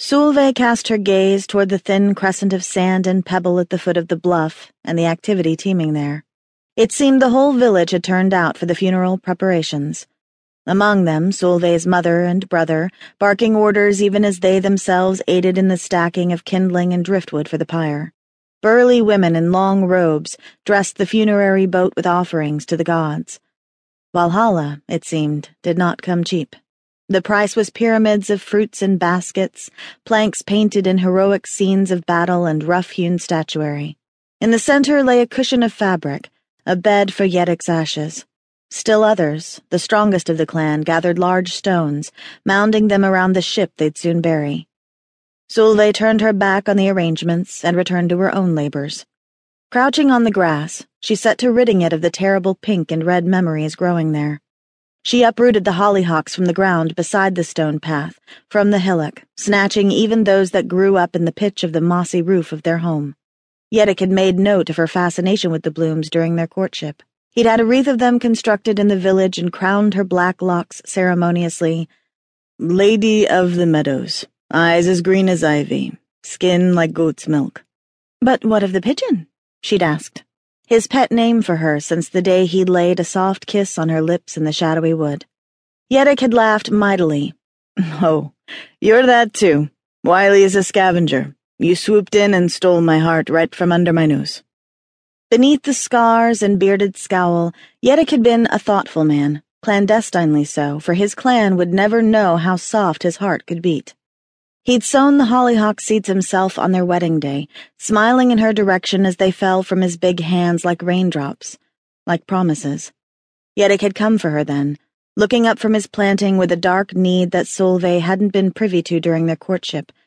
Solveig cast her gaze toward the thin crescent of sand and pebble at the foot of the bluff and the activity teeming there. It seemed the whole village had turned out for the funeral preparations. Among them, Solveig's mother and brother, barking orders even as they themselves aided in the stacking of kindling and driftwood for the pyre. Burly women in long robes dressed the funerary boat with offerings to the gods. Valhalla, it seemed, did not come cheap. The price was pyramids of fruits and baskets, planks painted in heroic scenes of battle and rough-hewn statuary. In the center lay a cushion of fabric, a bed for Yedic's ashes. Still others, the strongest of the clan, gathered large stones, mounding them around the ship they'd soon bury. Solveig turned her back on the arrangements and returned to her own labors. Crouching on the grass, she set to ridding it of the terrible pink and red memories growing there. She uprooted the hollyhocks from the ground beside the stone path, from the hillock, snatching even those that grew up in the pitch of the mossy roof of their home. Yedic had made note of her fascination with the blooms during their courtship. He'd had a wreath of them constructed in the village and crowned her black locks ceremoniously. Lady of the Meadows, eyes as green as ivy, skin like goat's milk. But what of the pigeon? she'd asked. His pet name for her since the day he'd laid a soft kiss on her lips in the shadowy wood. Yedic had laughed mightily. Oh, you're that too. Wiley is a scavenger. You swooped in and stole my heart right from under my nose. Beneath the scars and bearded scowl, Yedic had been a thoughtful man, clandestinely so, for his clan would never know how soft his heart could beat. He'd sown the hollyhock seeds himself on their wedding day, smiling in her direction as they fell from his big hands like raindrops, like promises. Yedic had come for her then, looking up from his planting with a dark need that Solveig hadn't been privy to during their courtship,